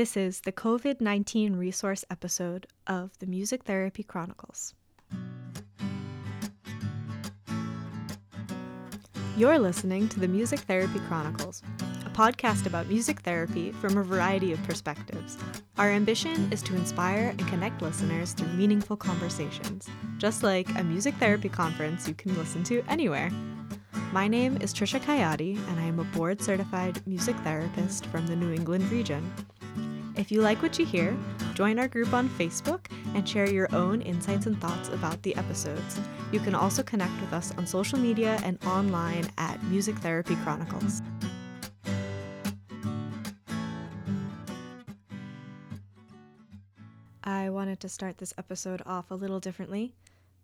This is the COVID 19 resource episode of the Music Therapy Chronicles. You're listening to the Music Therapy Chronicles, a podcast about music therapy from a variety of perspectives. Our ambition is to inspire and connect listeners through meaningful conversations, just like a music therapy conference you can listen to anywhere. My name is Trisha Kayati, and I am a board certified music therapist from the New England region. If you like what you hear, join our group on Facebook and share your own insights and thoughts about the episodes. You can also connect with us on social media and online at Music Therapy Chronicles. I wanted to start this episode off a little differently.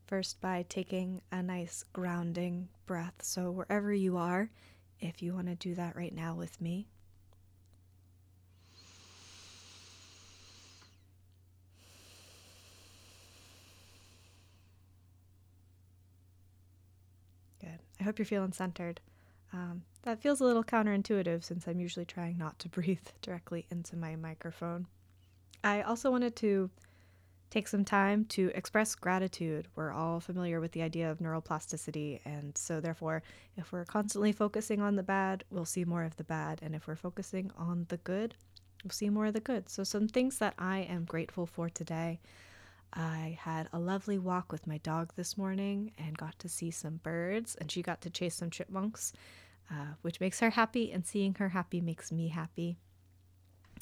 First, by taking a nice grounding breath. So, wherever you are, if you want to do that right now with me, I hope you're feeling centered. Um, that feels a little counterintuitive since I'm usually trying not to breathe directly into my microphone. I also wanted to take some time to express gratitude. We're all familiar with the idea of neuroplasticity, and so therefore, if we're constantly focusing on the bad, we'll see more of the bad, and if we're focusing on the good, we'll see more of the good. So, some things that I am grateful for today I had a lovely walk with my dog this morning and got to see some birds, and she got to chase some chipmunks, uh, which makes her happy, and seeing her happy makes me happy.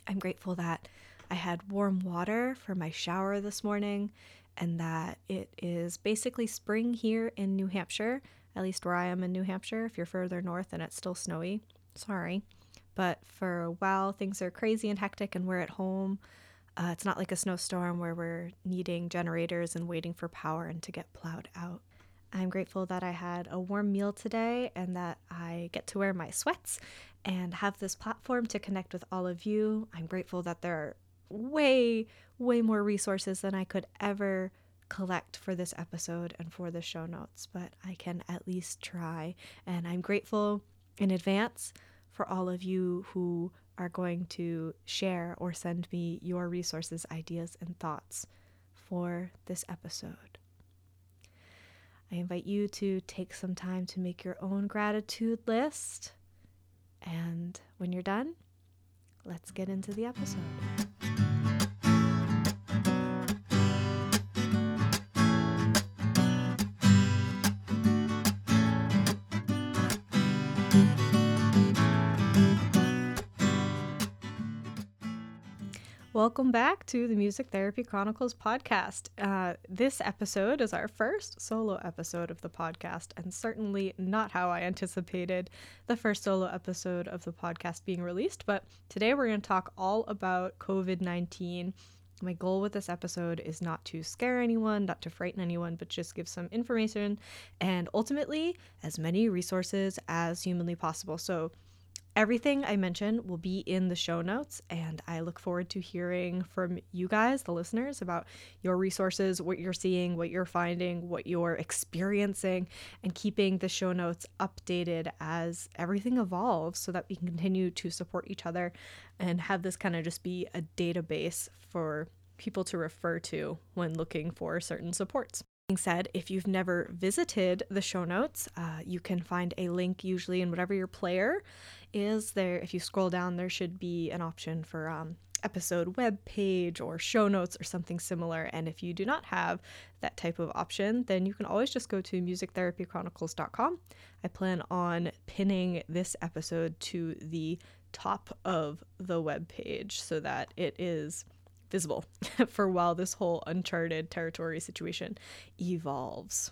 I'm grateful that I had warm water for my shower this morning and that it is basically spring here in New Hampshire, at least where I am in New Hampshire. If you're further north and it's still snowy, sorry. But for a while, things are crazy and hectic, and we're at home uh, it's not like a snowstorm where we're needing generators and waiting for power and to get plowed out. I'm grateful that I had a warm meal today and that I get to wear my sweats and have this platform to connect with all of you. I'm grateful that there are way, way more resources than I could ever collect for this episode and for the show notes, but I can at least try. And I'm grateful in advance for all of you who are going to share or send me your resources, ideas, and thoughts for this episode. I invite you to take some time to make your own gratitude list. And when you're done, let's get into the episode. Welcome back to the Music Therapy Chronicles podcast. Uh, this episode is our first solo episode of the podcast, and certainly not how I anticipated the first solo episode of the podcast being released. But today we're going to talk all about COVID 19. My goal with this episode is not to scare anyone, not to frighten anyone, but just give some information and ultimately as many resources as humanly possible. So, Everything I mention will be in the show notes, and I look forward to hearing from you guys, the listeners, about your resources, what you're seeing, what you're finding, what you're experiencing, and keeping the show notes updated as everything evolves so that we can continue to support each other and have this kind of just be a database for people to refer to when looking for certain supports. Being said, if you've never visited the show notes, uh, you can find a link usually in whatever your player is. There, if you scroll down, there should be an option for um, episode web page or show notes or something similar. And if you do not have that type of option, then you can always just go to musictherapychronicles.com. I plan on pinning this episode to the top of the web page so that it is visible for while this whole uncharted territory situation evolves.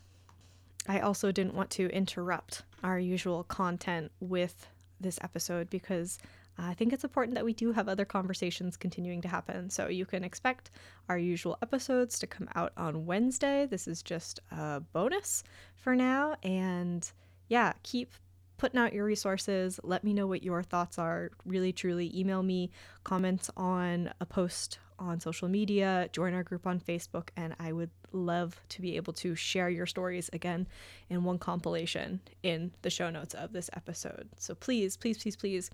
I also didn't want to interrupt our usual content with this episode because I think it's important that we do have other conversations continuing to happen. So you can expect our usual episodes to come out on Wednesday. This is just a bonus for now. And yeah, keep putting out your resources. Let me know what your thoughts are. Really, truly, email me comments on a post on social media, join our group on Facebook, and I would love to be able to share your stories again in one compilation in the show notes of this episode. So please, please, please, please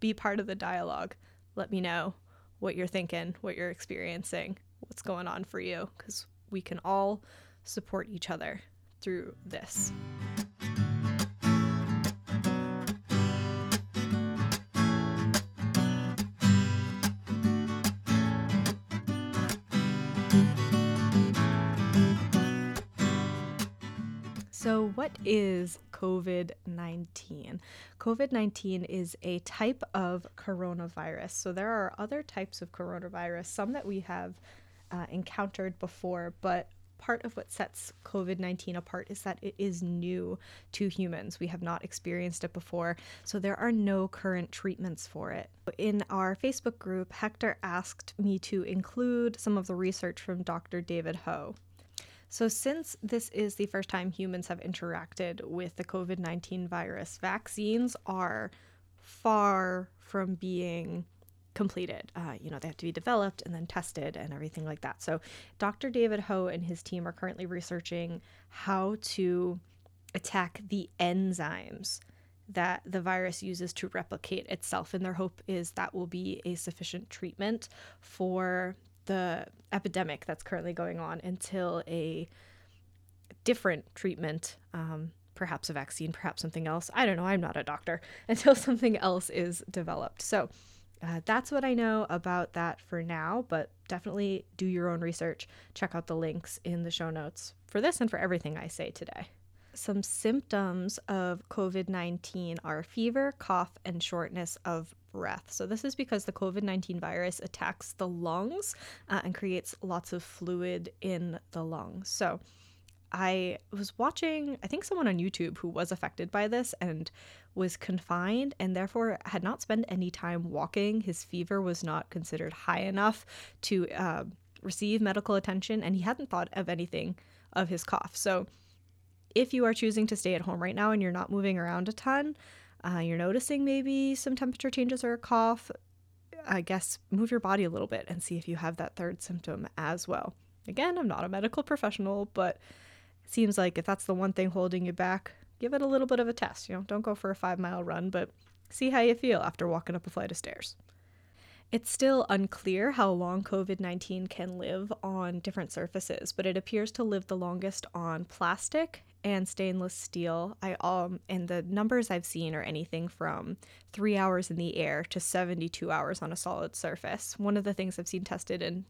be part of the dialogue. Let me know what you're thinking, what you're experiencing, what's going on for you, because we can all support each other through this. What is COVID 19? COVID 19 is a type of coronavirus. So, there are other types of coronavirus, some that we have uh, encountered before, but part of what sets COVID 19 apart is that it is new to humans. We have not experienced it before, so there are no current treatments for it. In our Facebook group, Hector asked me to include some of the research from Dr. David Ho. So, since this is the first time humans have interacted with the COVID 19 virus, vaccines are far from being completed. Uh, you know, they have to be developed and then tested and everything like that. So, Dr. David Ho and his team are currently researching how to attack the enzymes that the virus uses to replicate itself. And their hope is that will be a sufficient treatment for the epidemic that's currently going on until a different treatment, um, perhaps a vaccine, perhaps something else. I don't know. I'm not a doctor until something else is developed. So uh, that's what I know about that for now, but definitely do your own research. Check out the links in the show notes for this and for everything I say today. Some symptoms of COVID 19 are fever, cough, and shortness of breath. So, this is because the COVID 19 virus attacks the lungs uh, and creates lots of fluid in the lungs. So, I was watching, I think, someone on YouTube who was affected by this and was confined and therefore had not spent any time walking. His fever was not considered high enough to uh, receive medical attention, and he hadn't thought of anything of his cough. So, if you are choosing to stay at home right now and you're not moving around a ton, uh, you're noticing maybe some temperature changes or a cough, I guess move your body a little bit and see if you have that third symptom as well. Again, I'm not a medical professional, but it seems like if that's the one thing holding you back, give it a little bit of a test. You know, don't go for a five mile run, but see how you feel after walking up a flight of stairs. It's still unclear how long COVID 19 can live on different surfaces, but it appears to live the longest on plastic and stainless steel. I um and the numbers I've seen are anything from 3 hours in the air to 72 hours on a solid surface. One of the things I've seen tested in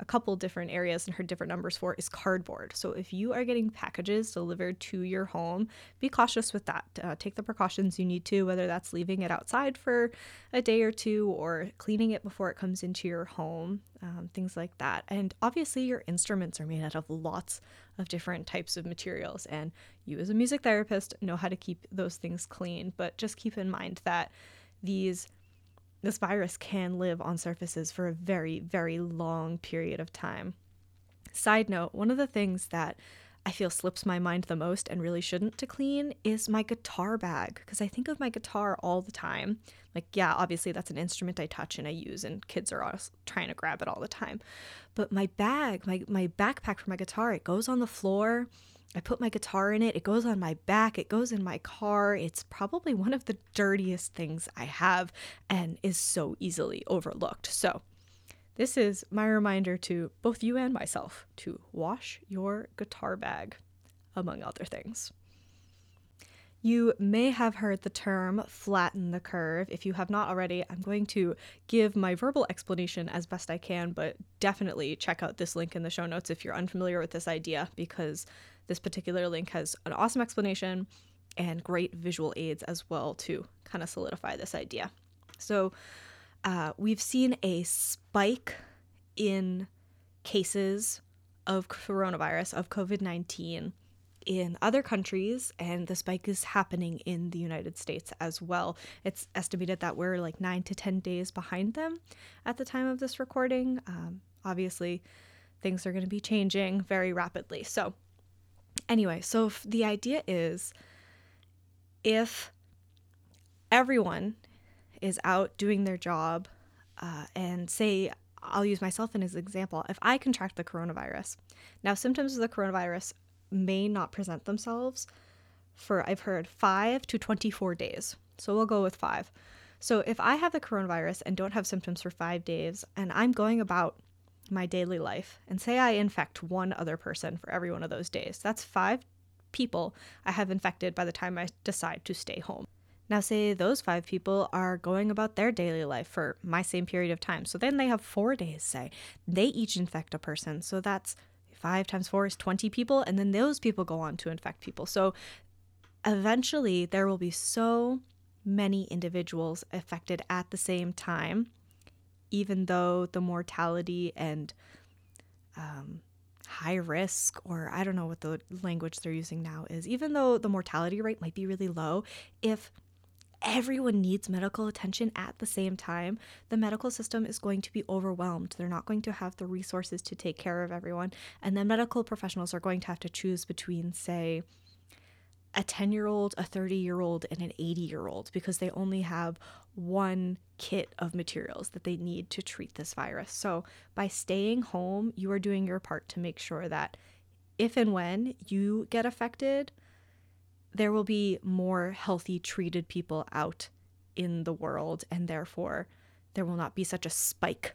a couple different areas and heard different numbers for is cardboard. So if you are getting packages delivered to your home, be cautious with that. Uh, take the precautions you need to, whether that's leaving it outside for a day or two or cleaning it before it comes into your home, um, things like that. And obviously, your instruments are made out of lots of different types of materials, and you, as a music therapist, know how to keep those things clean. But just keep in mind that these this virus can live on surfaces for a very, very long period of time. Side note, one of the things that I feel slips my mind the most and really shouldn't to clean is my guitar bag because I think of my guitar all the time. Like, yeah, obviously that's an instrument I touch and I use, and kids are always trying to grab it all the time. But my bag, my, my backpack for my guitar, it goes on the floor I put my guitar in it. It goes on my back. It goes in my car. It's probably one of the dirtiest things I have and is so easily overlooked. So, this is my reminder to both you and myself to wash your guitar bag, among other things. You may have heard the term flatten the curve. If you have not already, I'm going to give my verbal explanation as best I can, but definitely check out this link in the show notes if you're unfamiliar with this idea because this particular link has an awesome explanation and great visual aids as well to kind of solidify this idea. So, uh, we've seen a spike in cases of coronavirus, of COVID 19 in other countries, and the spike is happening in the United States as well. It's estimated that we're like nine to 10 days behind them at the time of this recording. Um, obviously, things are going to be changing very rapidly. So, Anyway, so the idea is if everyone is out doing their job, uh, and say, I'll use myself as an example, if I contract the coronavirus, now symptoms of the coronavirus may not present themselves for, I've heard, five to 24 days. So we'll go with five. So if I have the coronavirus and don't have symptoms for five days, and I'm going about my daily life, and say I infect one other person for every one of those days, that's five people I have infected by the time I decide to stay home. Now, say those five people are going about their daily life for my same period of time. So then they have four days, say. They each infect a person. So that's five times four is 20 people. And then those people go on to infect people. So eventually there will be so many individuals affected at the same time, even though the mortality and um, high risk, or I don't know what the language they're using now is, even though the mortality rate might be really low, if everyone needs medical attention at the same time, the medical system is going to be overwhelmed. They're not going to have the resources to take care of everyone. And then medical professionals are going to have to choose between, say, a 10 year old, a 30 year old, and an 80 year old because they only have one kit of materials that they need to treat this virus. So, by staying home, you are doing your part to make sure that if and when you get affected, there will be more healthy treated people out in the world, and therefore there will not be such a spike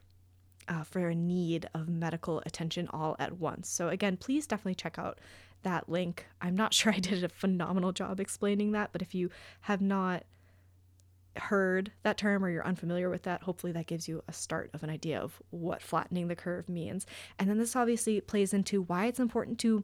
uh, for a need of medical attention all at once. So, again, please definitely check out that link. I'm not sure I did a phenomenal job explaining that, but if you have not heard that term or you're unfamiliar with that, hopefully that gives you a start of an idea of what flattening the curve means. And then this obviously plays into why it's important to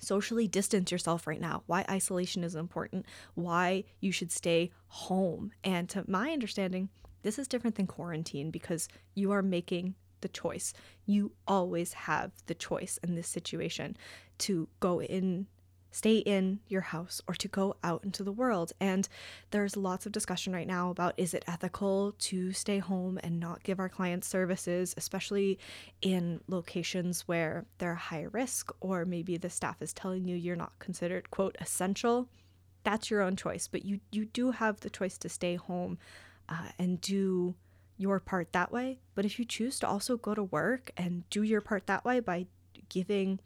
socially distance yourself right now, why isolation is important, why you should stay home. And to my understanding, this is different than quarantine because you are making the choice. You always have the choice in this situation to go in stay in your house or to go out into the world. And there's lots of discussion right now about is it ethical to stay home and not give our clients services, especially in locations where they're high risk or maybe the staff is telling you you're not considered quote essential. That's your own choice, but you you do have the choice to stay home uh, and do your part that way. But if you choose to also go to work and do your part that way by giving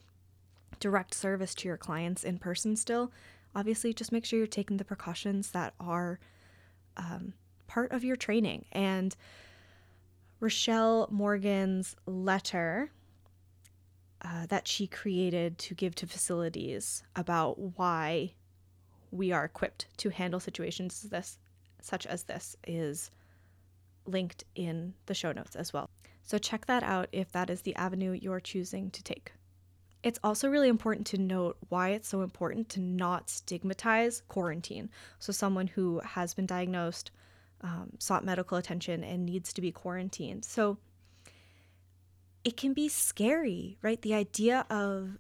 direct service to your clients in person still, obviously just make sure you're taking the precautions that are um, part of your training. And Rochelle Morgan's letter uh, that she created to give to facilities about why we are equipped to handle situations this, such as this is linked in the show notes as well. So check that out if that is the avenue you're choosing to take. It's also really important to note why it's so important to not stigmatize quarantine. So, someone who has been diagnosed, um, sought medical attention, and needs to be quarantined. So, it can be scary, right? The idea of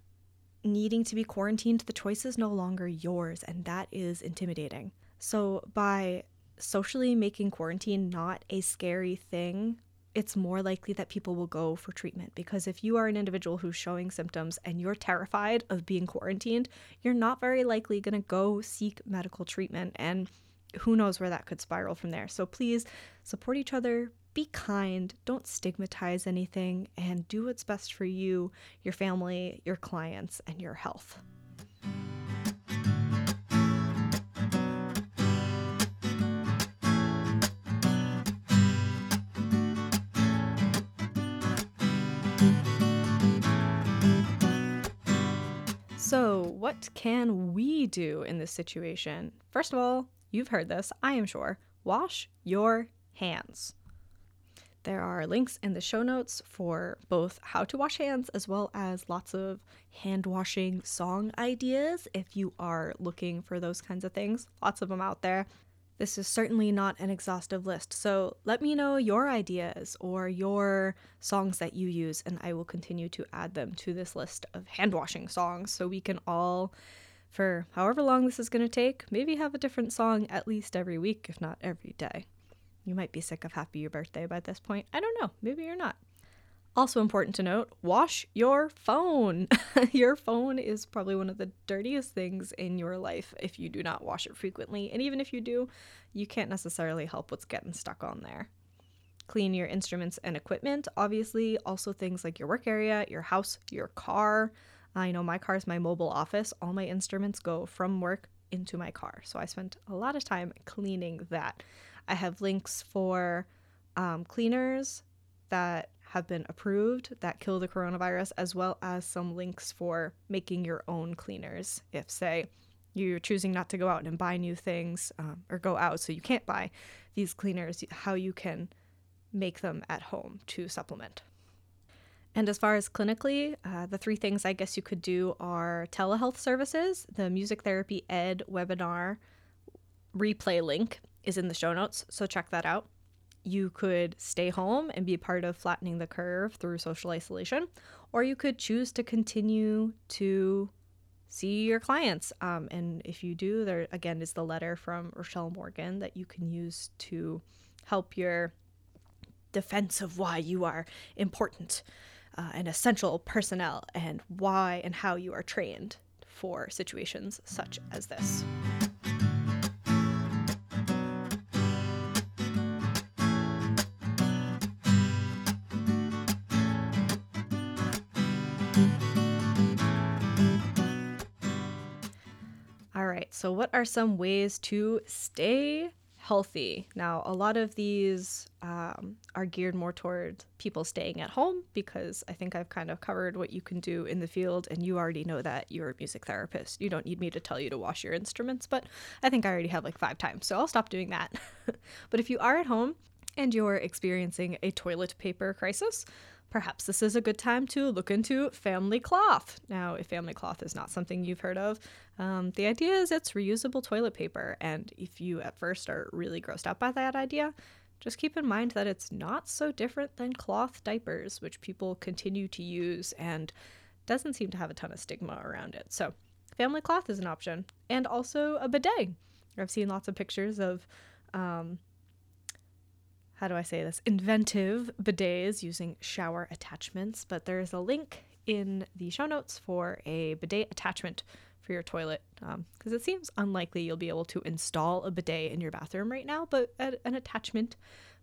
needing to be quarantined, the choice is no longer yours, and that is intimidating. So, by socially making quarantine not a scary thing it's more likely that people will go for treatment because if you are an individual who's showing symptoms and you're terrified of being quarantined, you're not very likely going to go seek medical treatment and who knows where that could spiral from there. So please support each other, be kind, don't stigmatize anything, and do what's best for you, your family, your clients, and your health. What can we do in this situation? First of all, you've heard this, I am sure. Wash your hands. There are links in the show notes for both how to wash hands as well as lots of hand washing song ideas if you are looking for those kinds of things. Lots of them out there. This is certainly not an exhaustive list, so let me know your ideas or your songs that you use, and I will continue to add them to this list of hand washing songs so we can all, for however long this is going to take, maybe have a different song at least every week, if not every day. You might be sick of Happy Your Birthday by this point. I don't know. Maybe you're not. Also important to note, wash your phone. your phone is probably one of the dirtiest things in your life if you do not wash it frequently. And even if you do, you can't necessarily help what's getting stuck on there. Clean your instruments and equipment. Obviously, also things like your work area, your house, your car. I know my car is my mobile office. All my instruments go from work into my car. So I spent a lot of time cleaning that. I have links for um, cleaners that have been approved that kill the coronavirus, as well as some links for making your own cleaners. If, say, you're choosing not to go out and buy new things um, or go out so you can't buy these cleaners, how you can make them at home to supplement. And as far as clinically, uh, the three things I guess you could do are telehealth services. The music therapy ed webinar replay link is in the show notes, so check that out. You could stay home and be part of flattening the curve through social isolation, or you could choose to continue to see your clients. Um, and if you do, there again is the letter from Rochelle Morgan that you can use to help your defense of why you are important uh, and essential personnel and why and how you are trained for situations such as this. All right, so what are some ways to stay healthy. Now, a lot of these um, are geared more toward people staying at home because I think I've kind of covered what you can do in the field, and you already know that you're a music therapist. You don't need me to tell you to wash your instruments, but I think I already have like five times, so I'll stop doing that. but if you are at home and you're experiencing a toilet paper crisis, perhaps this is a good time to look into family cloth. Now, if family cloth is not something you've heard of, um, the idea is it's reusable toilet paper. And if you at first are really grossed out by that idea, just keep in mind that it's not so different than cloth diapers, which people continue to use and doesn't seem to have a ton of stigma around it. So, family cloth is an option, and also a bidet. I've seen lots of pictures of um, how do I say this, inventive bidets using shower attachments, but there is a link in the show notes for a bidet attachment for your toilet because um, it seems unlikely you'll be able to install a bidet in your bathroom right now, but an attachment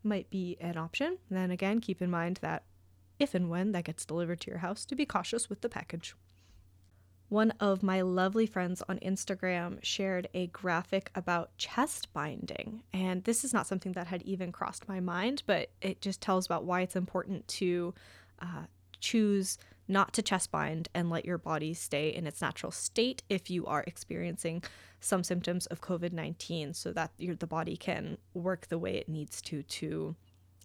might be an option. And then again, keep in mind that if and when that gets delivered to your house, to be cautious with the package. One of my lovely friends on Instagram shared a graphic about chest binding. And this is not something that had even crossed my mind, but it just tells about why it's important to uh, choose not to chest bind and let your body stay in its natural state if you are experiencing some symptoms of COVID 19 so that your, the body can work the way it needs to to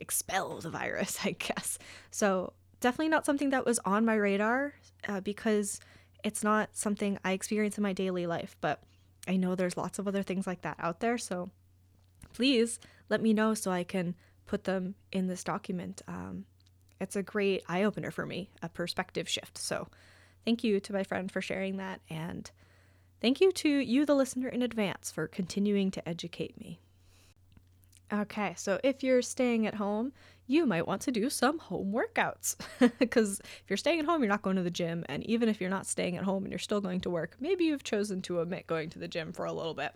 expel the virus, I guess. So, definitely not something that was on my radar uh, because it's not something I experience in my daily life, but I know there's lots of other things like that out there. So please let me know so I can put them in this document. Um, it's a great eye opener for me, a perspective shift. So thank you to my friend for sharing that. And thank you to you, the listener, in advance for continuing to educate me. Okay, so if you're staying at home, you might want to do some home workouts. Because if you're staying at home, you're not going to the gym. And even if you're not staying at home and you're still going to work, maybe you've chosen to omit going to the gym for a little bit.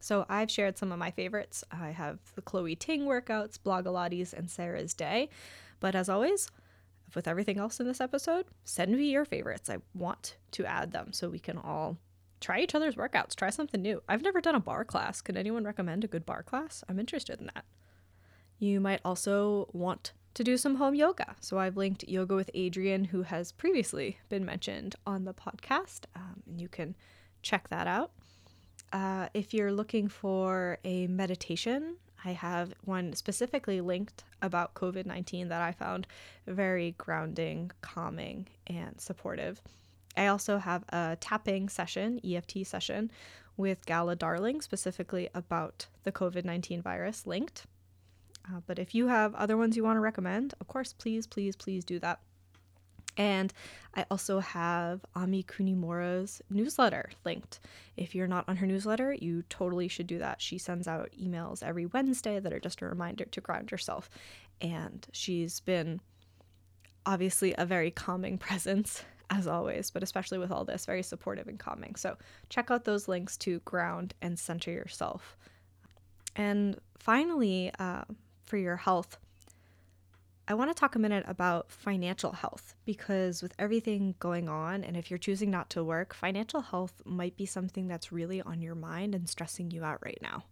So I've shared some of my favorites. I have the Chloe Ting workouts, Blogilates, and Sarah's Day. But as always, with everything else in this episode, send me your favorites. I want to add them so we can all try each other's workouts, try something new. I've never done a barre class. Can anyone recommend a good barre class? I'm interested in that. You might also want to do some home yoga. So I've linked Yoga with Adriene, who has previously been mentioned on the podcast, um, and you can check that out. Uh, if you're looking for a meditation, I have one specifically linked about COVID 19 that I found very grounding, calming, and supportive. I also have a tapping session, EFT session, with Gala Darling, specifically about the COVID 19 virus linked. Uh, but if you have other ones you want to recommend, of course, please, please, please do that. And I also have Ami Kunimura's newsletter linked. If you're not on her newsletter, you totally should do that. She sends out emails every Wednesday that are just a reminder to ground yourself. And she's been obviously a very calming presence, as always, but especially with all this, very supportive and calming. So check out those links to ground and center yourself. And finally, uh, for your health, I want to talk a minute about financial health because with everything going on, and if you're choosing not to work, financial health might be something that's really on your mind and stressing you out right now.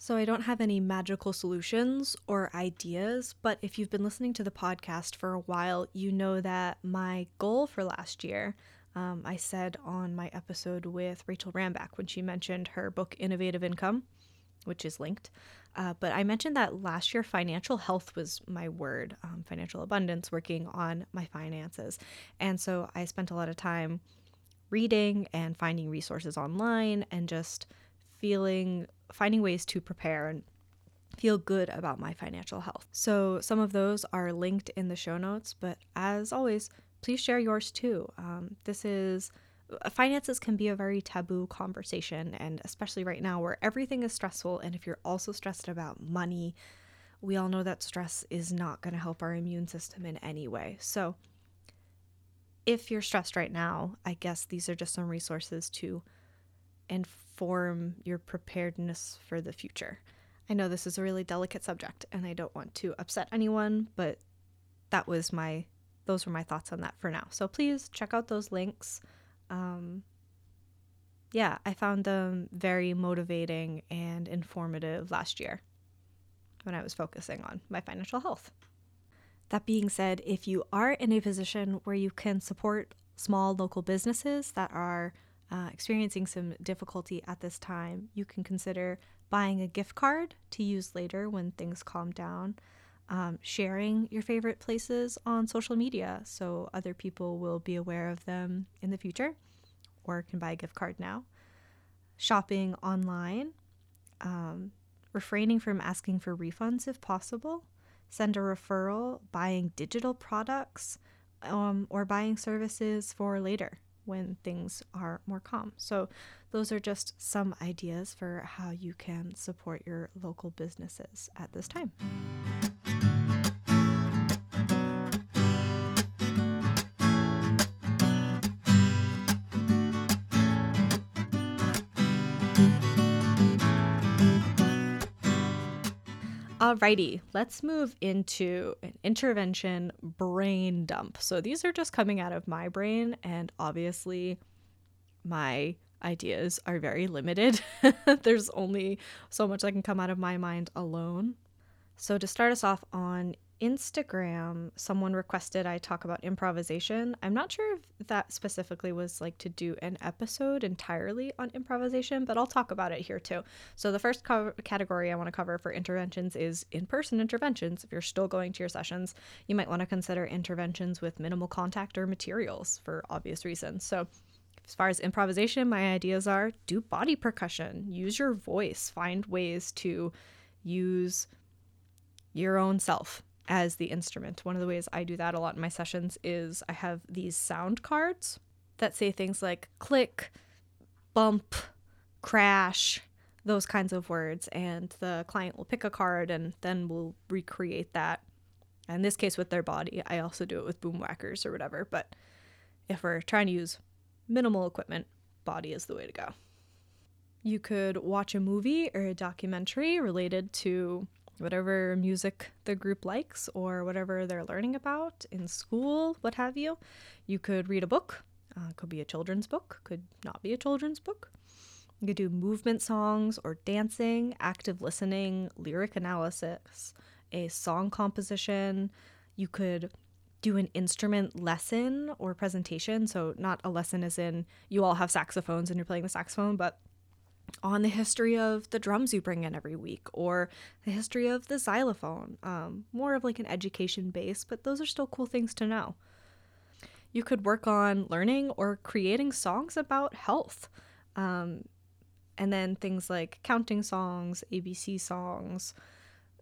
So, I don't have any magical solutions or ideas, but if you've been listening to the podcast for a while, you know that my goal for last year, um, I said on my episode with Rachel Rambach when she mentioned her book Innovative Income, which is linked. Uh, but I mentioned that last year financial health was my word, um, financial abundance, working on my finances. And so I spent a lot of time reading and finding resources online and just feeling finding ways to prepare and feel good about my financial health. So, some of those are linked in the show notes, but as always, please share yours too. Um, this is uh, finances can be a very taboo conversation, and especially right now where everything is stressful. And if you're also stressed about money, we all know that stress is not going to help our immune system in any way. So, if you're stressed right now, I guess these are just some resources to inform your preparedness for the future. I know this is a really delicate subject and I don't want to upset anyone, but that was my those were my thoughts on that for now. So please check out those links. Um, yeah, I found them very motivating and informative last year when I was focusing on my financial health. That being said, if you are in a position where you can support small local businesses that are uh, experiencing some difficulty at this time, you can consider buying a gift card to use later when things calm down. Um, sharing your favorite places on social media so other people will be aware of them in the future or can buy a gift card now. Shopping online, um, refraining from asking for refunds if possible, send a referral, buying digital products, um, or buying services for later when things are more calm. So, those are just some ideas for how you can support your local businesses at this time. Alrighty, let's move into an intervention brain dump. So these are just coming out of my brain, and obviously, my ideas are very limited. There's only so much that can come out of my mind alone. So, to start us off on Instagram, someone requested I talk about improvisation. I'm not sure if that specifically was like to do an episode entirely on improvisation, but I'll talk about it here too. So, the first co- category I want to cover for interventions is in person interventions. If you're still going to your sessions, you might want to consider interventions with minimal contact or materials for obvious reasons. So, as far as improvisation, my ideas are do body percussion, use your voice, find ways to use your own self as the instrument. One of the ways I do that a lot in my sessions is I have these sound cards that say things like click, bump, crash, those kinds of words. And the client will pick a card and then we'll recreate that. In this case, with their body. I also do it with Boomwhackers or whatever. But if we're trying to use minimal equipment, body is the way to go. You could watch a movie or a documentary related to whatever music the group likes or whatever they're learning about in school, what have you. You could read a book. Uh, could be a children's book, could not be a children's book. You could do movement songs or dancing, active listening, lyric analysis, a song composition. You could do an instrument lesson or presentation. So, not a lesson as in you all have saxophones and you're playing the saxophone, but on the history of the drums you bring in every week or the history of the xylophone. Um, more of like an education base, but those are still cool things to know. You could work on learning or creating songs about health. Um, and then things like counting songs, ABC songs,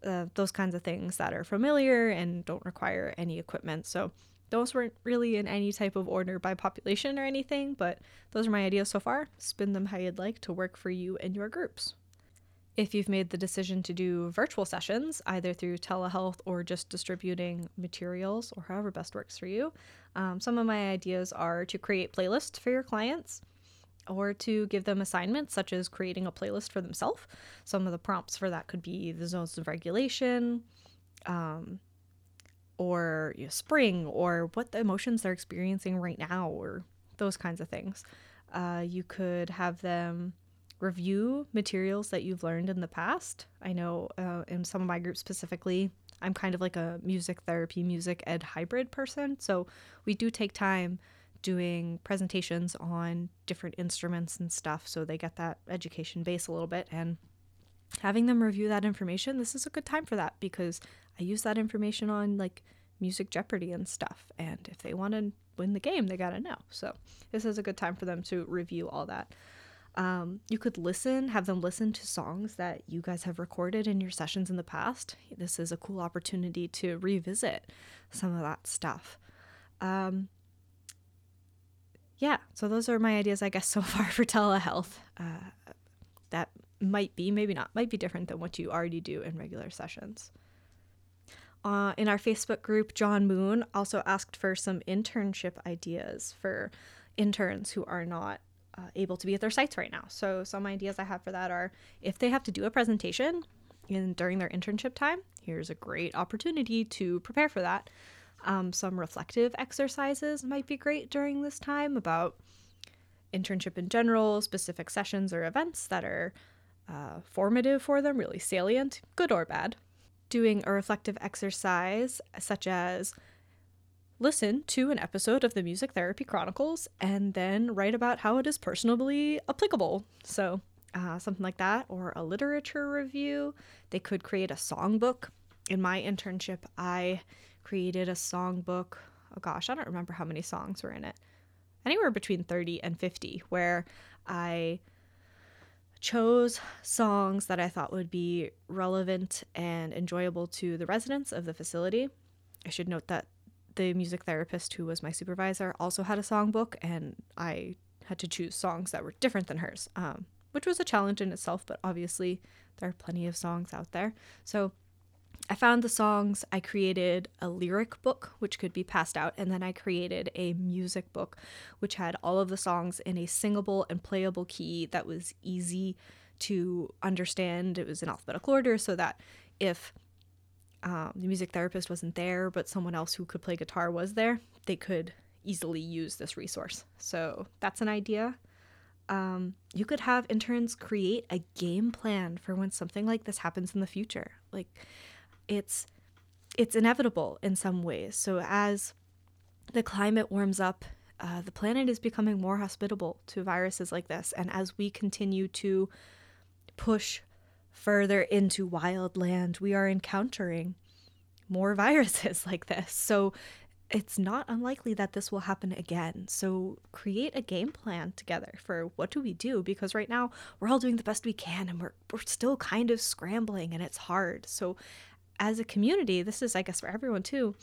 uh, those kinds of things that are familiar and don't require any equipment. So, those weren't really in any type of order by population or anything, but those are my ideas so far. Spin them how you'd like to work for you and your groups. If you've made the decision to do virtual sessions, either through telehealth or just distributing materials or however best works for you, um, some of my ideas are to create playlists for your clients or to give them assignments such as creating a playlist for themselves. Some of the prompts for that could be the zones of regulation, um, or you know, spring or what the emotions they're experiencing right now or those kinds of things. Uh, you could have them review materials that you've learned in the past. I know uh, in some of my groups specifically, I'm kind of like a music therapy, music ed hybrid person. So we do take time doing presentations on different instruments and stuff so they get that education base a little bit and having them review that information this is a good time for that because i use that information on like music jeopardy and stuff and if they want to win the game they got to know so this is a good time for them to review all that um, you could listen have them listen to songs that you guys have recorded in your sessions in the past this is a cool opportunity to revisit some of that stuff um, yeah, so those are my ideas, I guess, so far for telehealth. Uh, that might be, maybe not, might be different than what you already do in regular sessions. Uh, in our Facebook group, John Moon also asked for some internship ideas for interns who are not uh, able to be at their sites right now. So, some ideas I have for that are if they have to do a presentation in during their internship time, here's a great opportunity to prepare for that. Um, some reflective exercises might be great during this time about internship in general, specific sessions or events that are uh, formative for them, really salient, good or bad. Doing a reflective exercise such as listen to an episode of the Music Therapy Chronicles and then write about how it is personally applicable. So, uh, something like that, or a literature review. They could create a songbook. In my internship, I created a songbook. Oh gosh, I don't remember how many songs were in it. Anywhere between 30 and 50, where I chose songs that I thought would be relevant and enjoyable to the residents of the facility. I should note that the music therapist who was my supervisor also had a songbook, and I had to choose songs that were different than hers, um, which was a challenge in itself, but obviously there are plenty of songs out there. So I found the songs, I created a lyric book which could be passed out, and then I created a music book which had all of the songs in a singable and playable key that was easy to understand. It was in alphabetical order so that if um, the music therapist wasn't there, but someone else who could play guitar was there, they could easily use this resource. So that's an idea. Um, you could have interns create a game plan for when something like this happens in the future. Like, it's it's inevitable in some ways. So as the climate warms up, uh, the planet is becoming more hospitable to viruses like this, and as we continue to push further into wild land, we are encountering more viruses like this. So it's not unlikely that this will happen again. So create a game plan together for what do we do because right now we're all doing the best we can and we're we're still kind of scrambling and it's hard. So as a community, this is, I guess, for everyone too,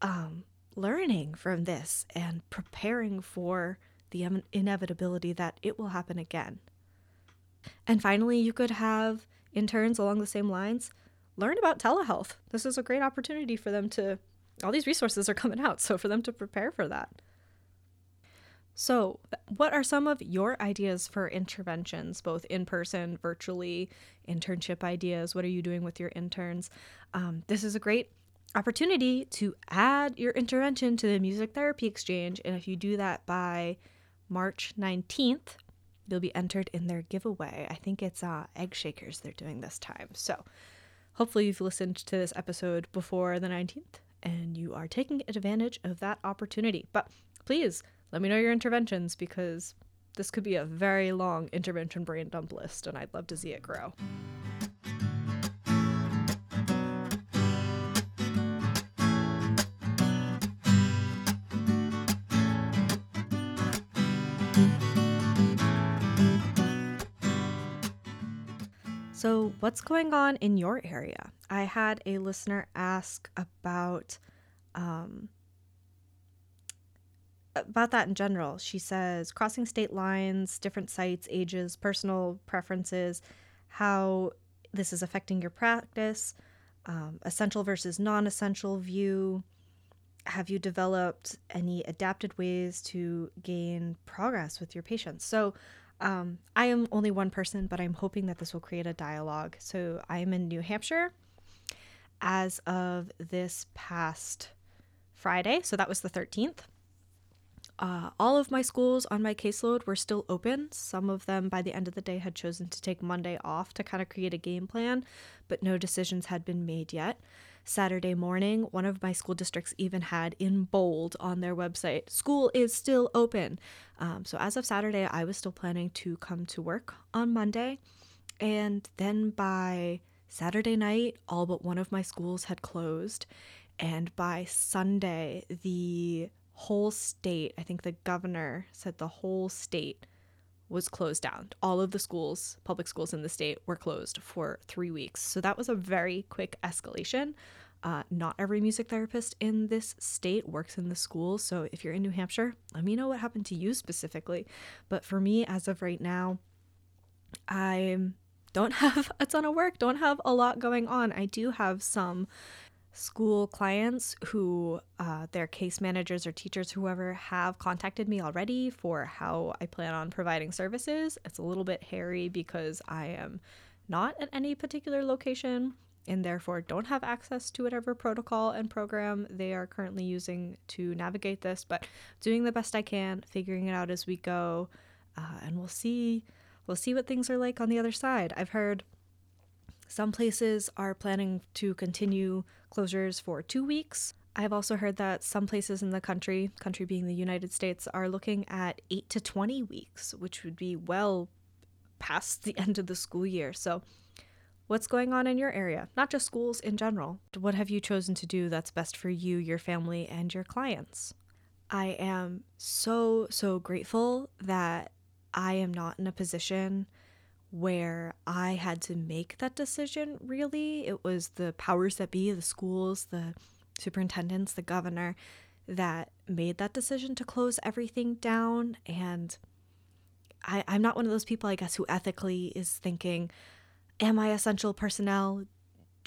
um, learning from this and preparing for the inevitability that it will happen again. And finally, you could have interns along the same lines learn about telehealth. This is a great opportunity for them to, all these resources are coming out, so for them to prepare for that. So, what are some of your ideas for interventions, both in person, virtually, internship ideas? What are you doing with your interns? Um, this is a great opportunity to add your intervention to the Music Therapy Exchange. And if you do that by March 19th, you'll be entered in their giveaway. I think it's uh, egg shakers they're doing this time. So, hopefully, you've listened to this episode before the 19th and you are taking advantage of that opportunity. But please, let me know your interventions because this could be a very long intervention brain dump list, and I'd love to see it grow. So, what's going on in your area? I had a listener ask about um, about that in general. She says crossing state lines, different sites, ages, personal preferences, how this is affecting your practice, um, essential versus non essential view. Have you developed any adapted ways to gain progress with your patients? So, um, I am only one person, but I'm hoping that this will create a dialogue. So, I'm in New Hampshire as of this past Friday. So, that was the 13th Uh, all of my schools on my caseload were still open. Some of them, by the end of the day, had chosen to take Monday off to kind of create a game plan, but no decisions had been made yet. Saturday morning, one of my school districts even had in bold on their website, school is still open. Um, so as of Saturday, I was still planning to come to work on Monday. And then by Saturday night, all but one of my schools had closed. And by Sunday, the whole state, I think the governor said the whole state was closed down. All of the schools, public schools in the state, were closed for three weeks. So that was a very quick escalation. Uh, not every music therapist in this state works in the school. So if you're in New Hampshire, let me know what happened to you specifically. But for me, as of right now, I don't have a ton of work, don't have a lot going on. I do have some school clients who uh, their case managers or teachers whoever have contacted me already for how i plan on providing services. It's a little bit hairy because i am not at any particular location and therefore don't have access to whatever protocol and program they are currently using to navigate this but doing the best i can figuring it out as we go uh, and we'll see we'll see what things are like on the other side. I've heard some places are planning to continue closures for two weeks. I've also heard that some places in the country, country being the United States, are looking at 8 to 20 weeks, which would be well past the end of the school year. So, what's going on in your area? Not just schools in general. What have you chosen to do that's best for you, your family, and your clients? I am so, so grateful that I am not in a position where I had to make that decision, really. It was the powers that be, the schools, the superintendents, the governor, that made that decision to close everything down. And I, I'm not one of those people, I guess, who ethically is thinking, Am I essential personnel?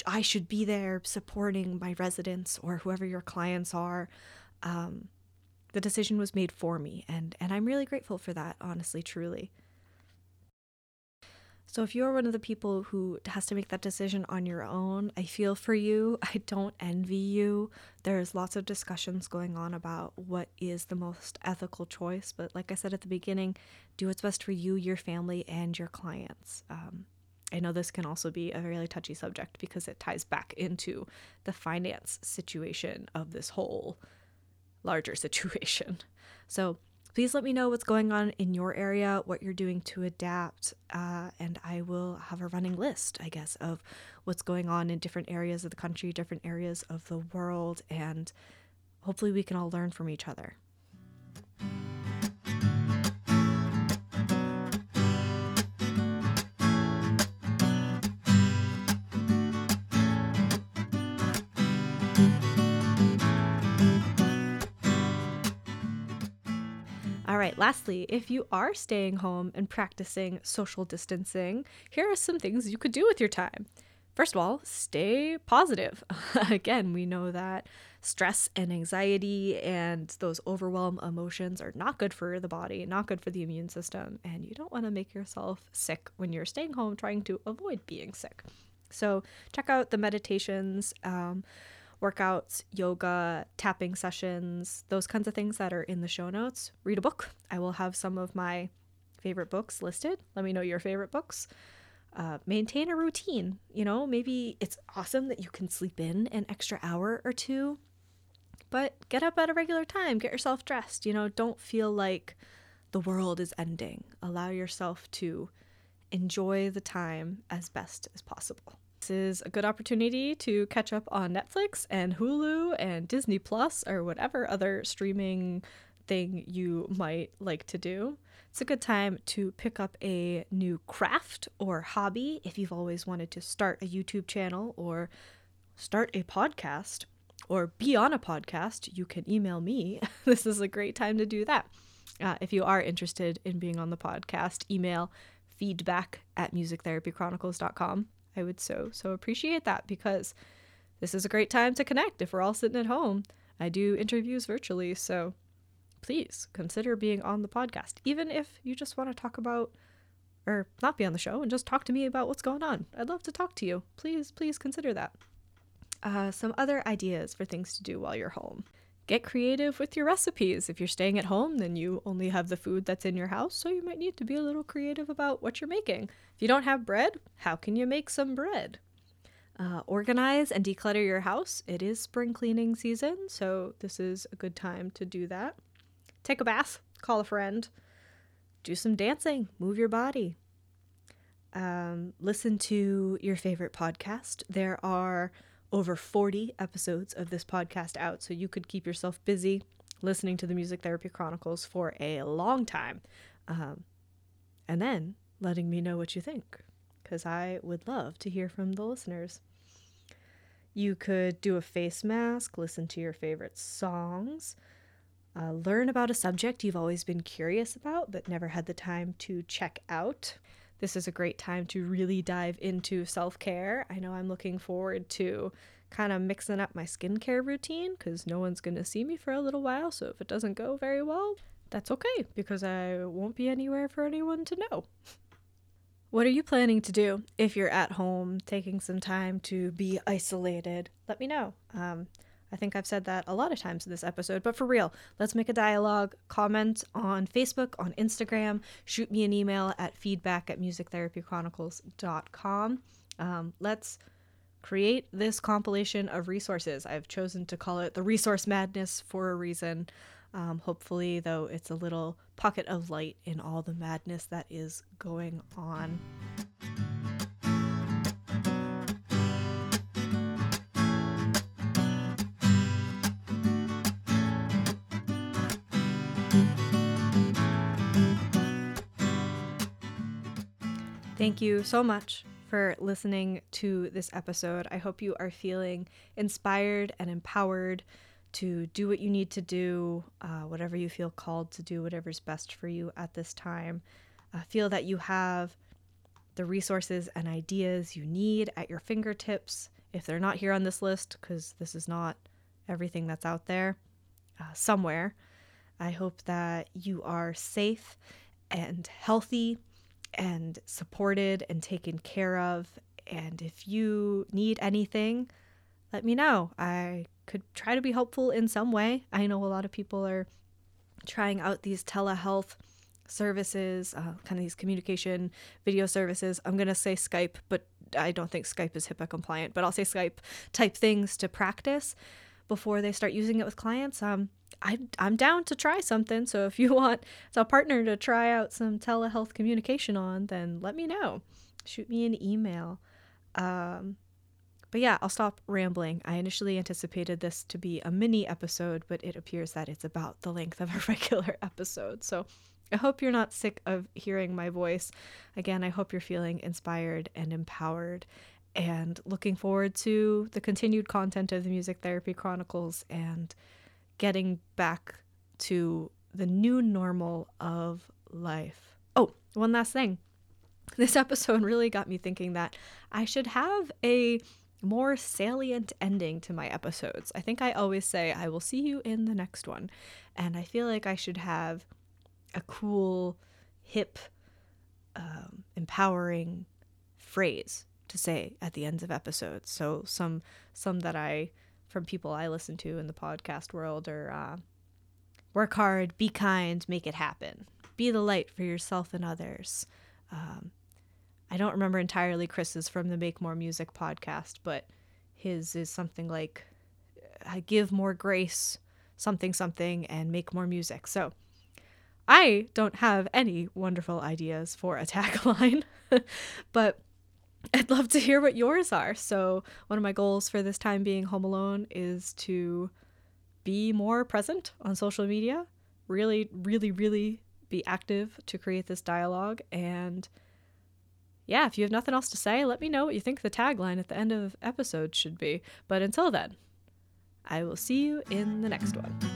I should be there supporting my residents or whoever your clients are. Um, the decision was made for me, and, and I'm really grateful for that, honestly, truly. So if you're one of the people who has to make that decision on your own, I feel for you. I don't envy you. There's lots of discussions going on about what is the most ethical choice, but like I said at the beginning, do what's best for you, your family, and your clients. Um, I know this can also be a really touchy subject because it ties back into the finance situation of this whole larger situation. So please let me know what's going on in your area, what you're doing to adapt, uh, and I will have a running list, I guess, of what's going on in different areas of the country, different areas of the world, and hopefully we can all learn from each other. Right, lastly, if you are staying home and practicing social distancing, here are some things you could do with your time. First of all, stay positive. Again, we know that stress and anxiety and those overwhelm emotions are not good for the body, not good for the immune system, and you don't want to make yourself sick when you're staying home trying to avoid being sick. So, check out the meditations. Um, workouts, yoga, tapping sessions, those kinds of things that are in the show notes. Read a book. I will have some of my favorite books listed. Let me know your favorite books. Uh, maintain a routine. You know, maybe it's awesome that you can sleep in an extra hour or two, but get up at a regular time. Get yourself dressed. You know, don't feel like the world is ending. Allow yourself to enjoy the time as best as possible. This is a good opportunity to catch up on Netflix and Hulu and Disney Plus or whatever other streaming thing you might like to do. It's a good time to pick up a new craft or hobby if you've always wanted to start a YouTube channel or start a podcast or be on a podcast. You can email me. this is a great time to do that. Uh, if you are interested in being on the podcast, email feedback at musictherapychronicles.com. I would so, so appreciate that because this is a great time to connect if we're all sitting at home. I do interviews virtually, so please consider being on the podcast, even if you just want to talk about or not be on the show and just talk to me about what's going on. I'd love to talk to you. Please, please consider that. Uh, some other ideas for things to do while you're home. get creative with your recipes. If you're staying at home, then you only have the food that's in your house, so you might need to be a little creative about what you're making. If you don't have bread, how can you make some bread? Uh, organize and declutter your house. It is spring cleaning season, so this is a good time to do that. Take a bath, call a friend, do some dancing, move your body. Um, listen to your favorite podcast. There are over 40 episodes of this podcast out, so you could keep yourself busy listening to the Music Therapy Chronicles for a long time. Um, and then letting me know what you think, because I would love to hear from the listeners. You could do a face mask, listen to your favorite songs, uh, learn about a subject you've always been curious about but never had the time to check out. This is a great time to really dive into self care. I know I'm looking forward to kind of mixing up my skincare routine because no one's going to see me for a little while. So if it doesn't go very well, that's okay because I won't be anywhere for anyone to know. What are you planning to do if you're at home taking some time to be isolated? Let me know. Um, I think I've said that a lot of times in this episode, but for real, let's make a dialogue. Comment on Facebook, on Instagram, shoot me an email at feedback at musictherapychronicles.com. Um, let's create this compilation of resources. I've chosen to call it the Resource Madness for a reason. Um, hopefully, though, it's a little pocket of light in all the madness that is going on. Thank you so much for listening to this episode. I hope you are feeling inspired and empowered to do what you need to do, uh, whatever you feel called to do, whatever's best for you at this time. Uh, feel that you have the resources and ideas you need at your fingertips. If they're not here on this list, because this is not everything that's out there, uh, somewhere. I hope that you are safe and healthy and supported and taken care of. And if you need anything, let me know. I could try to be helpful in some way. I know a lot of people are trying out these telehealth services, uh, kind of these communication video services. I'm going to say Skype, but I don't think Skype is HIPAA compliant, but I'll say Skype type things to practice before they start using it with clients. Um, I'm, I'm down to try something. So if you want a partner to try out some telehealth communication on, then let me know. Shoot me an email. Um, but yeah, I'll stop rambling. I initially anticipated this to be a mini episode, but it appears that it's about the length of a regular episode. So I hope you're not sick of hearing my voice. Again, I hope you're feeling inspired and empowered and looking forward to the continued content of the Music Therapy Chronicles and getting back to the new normal of life. Oh, one last thing. This episode really got me thinking that I should have a more salient ending to my episodes. I think I always say, I will see you in the next one. And I feel like I should have a cool, hip, um, empowering phrase to say at the ends of episodes. So some some that I from people I listen to in the podcast world are uh, work hard, be kind, make it happen, be the light for yourself and others. Um, I don't remember entirely Chris's from the Make More Music podcast, but his is something like I give more grace, something something, and make more music. So I don't have any wonderful ideas for a tagline, but I'd love to hear what yours are. So, one of my goals for this time being home alone is to be more present on social media, really, really, really be active to create this dialogue. And yeah, if you have nothing else to say, let me know what you think the tagline at the end of episodes should be. But until then, I will see you in the next one.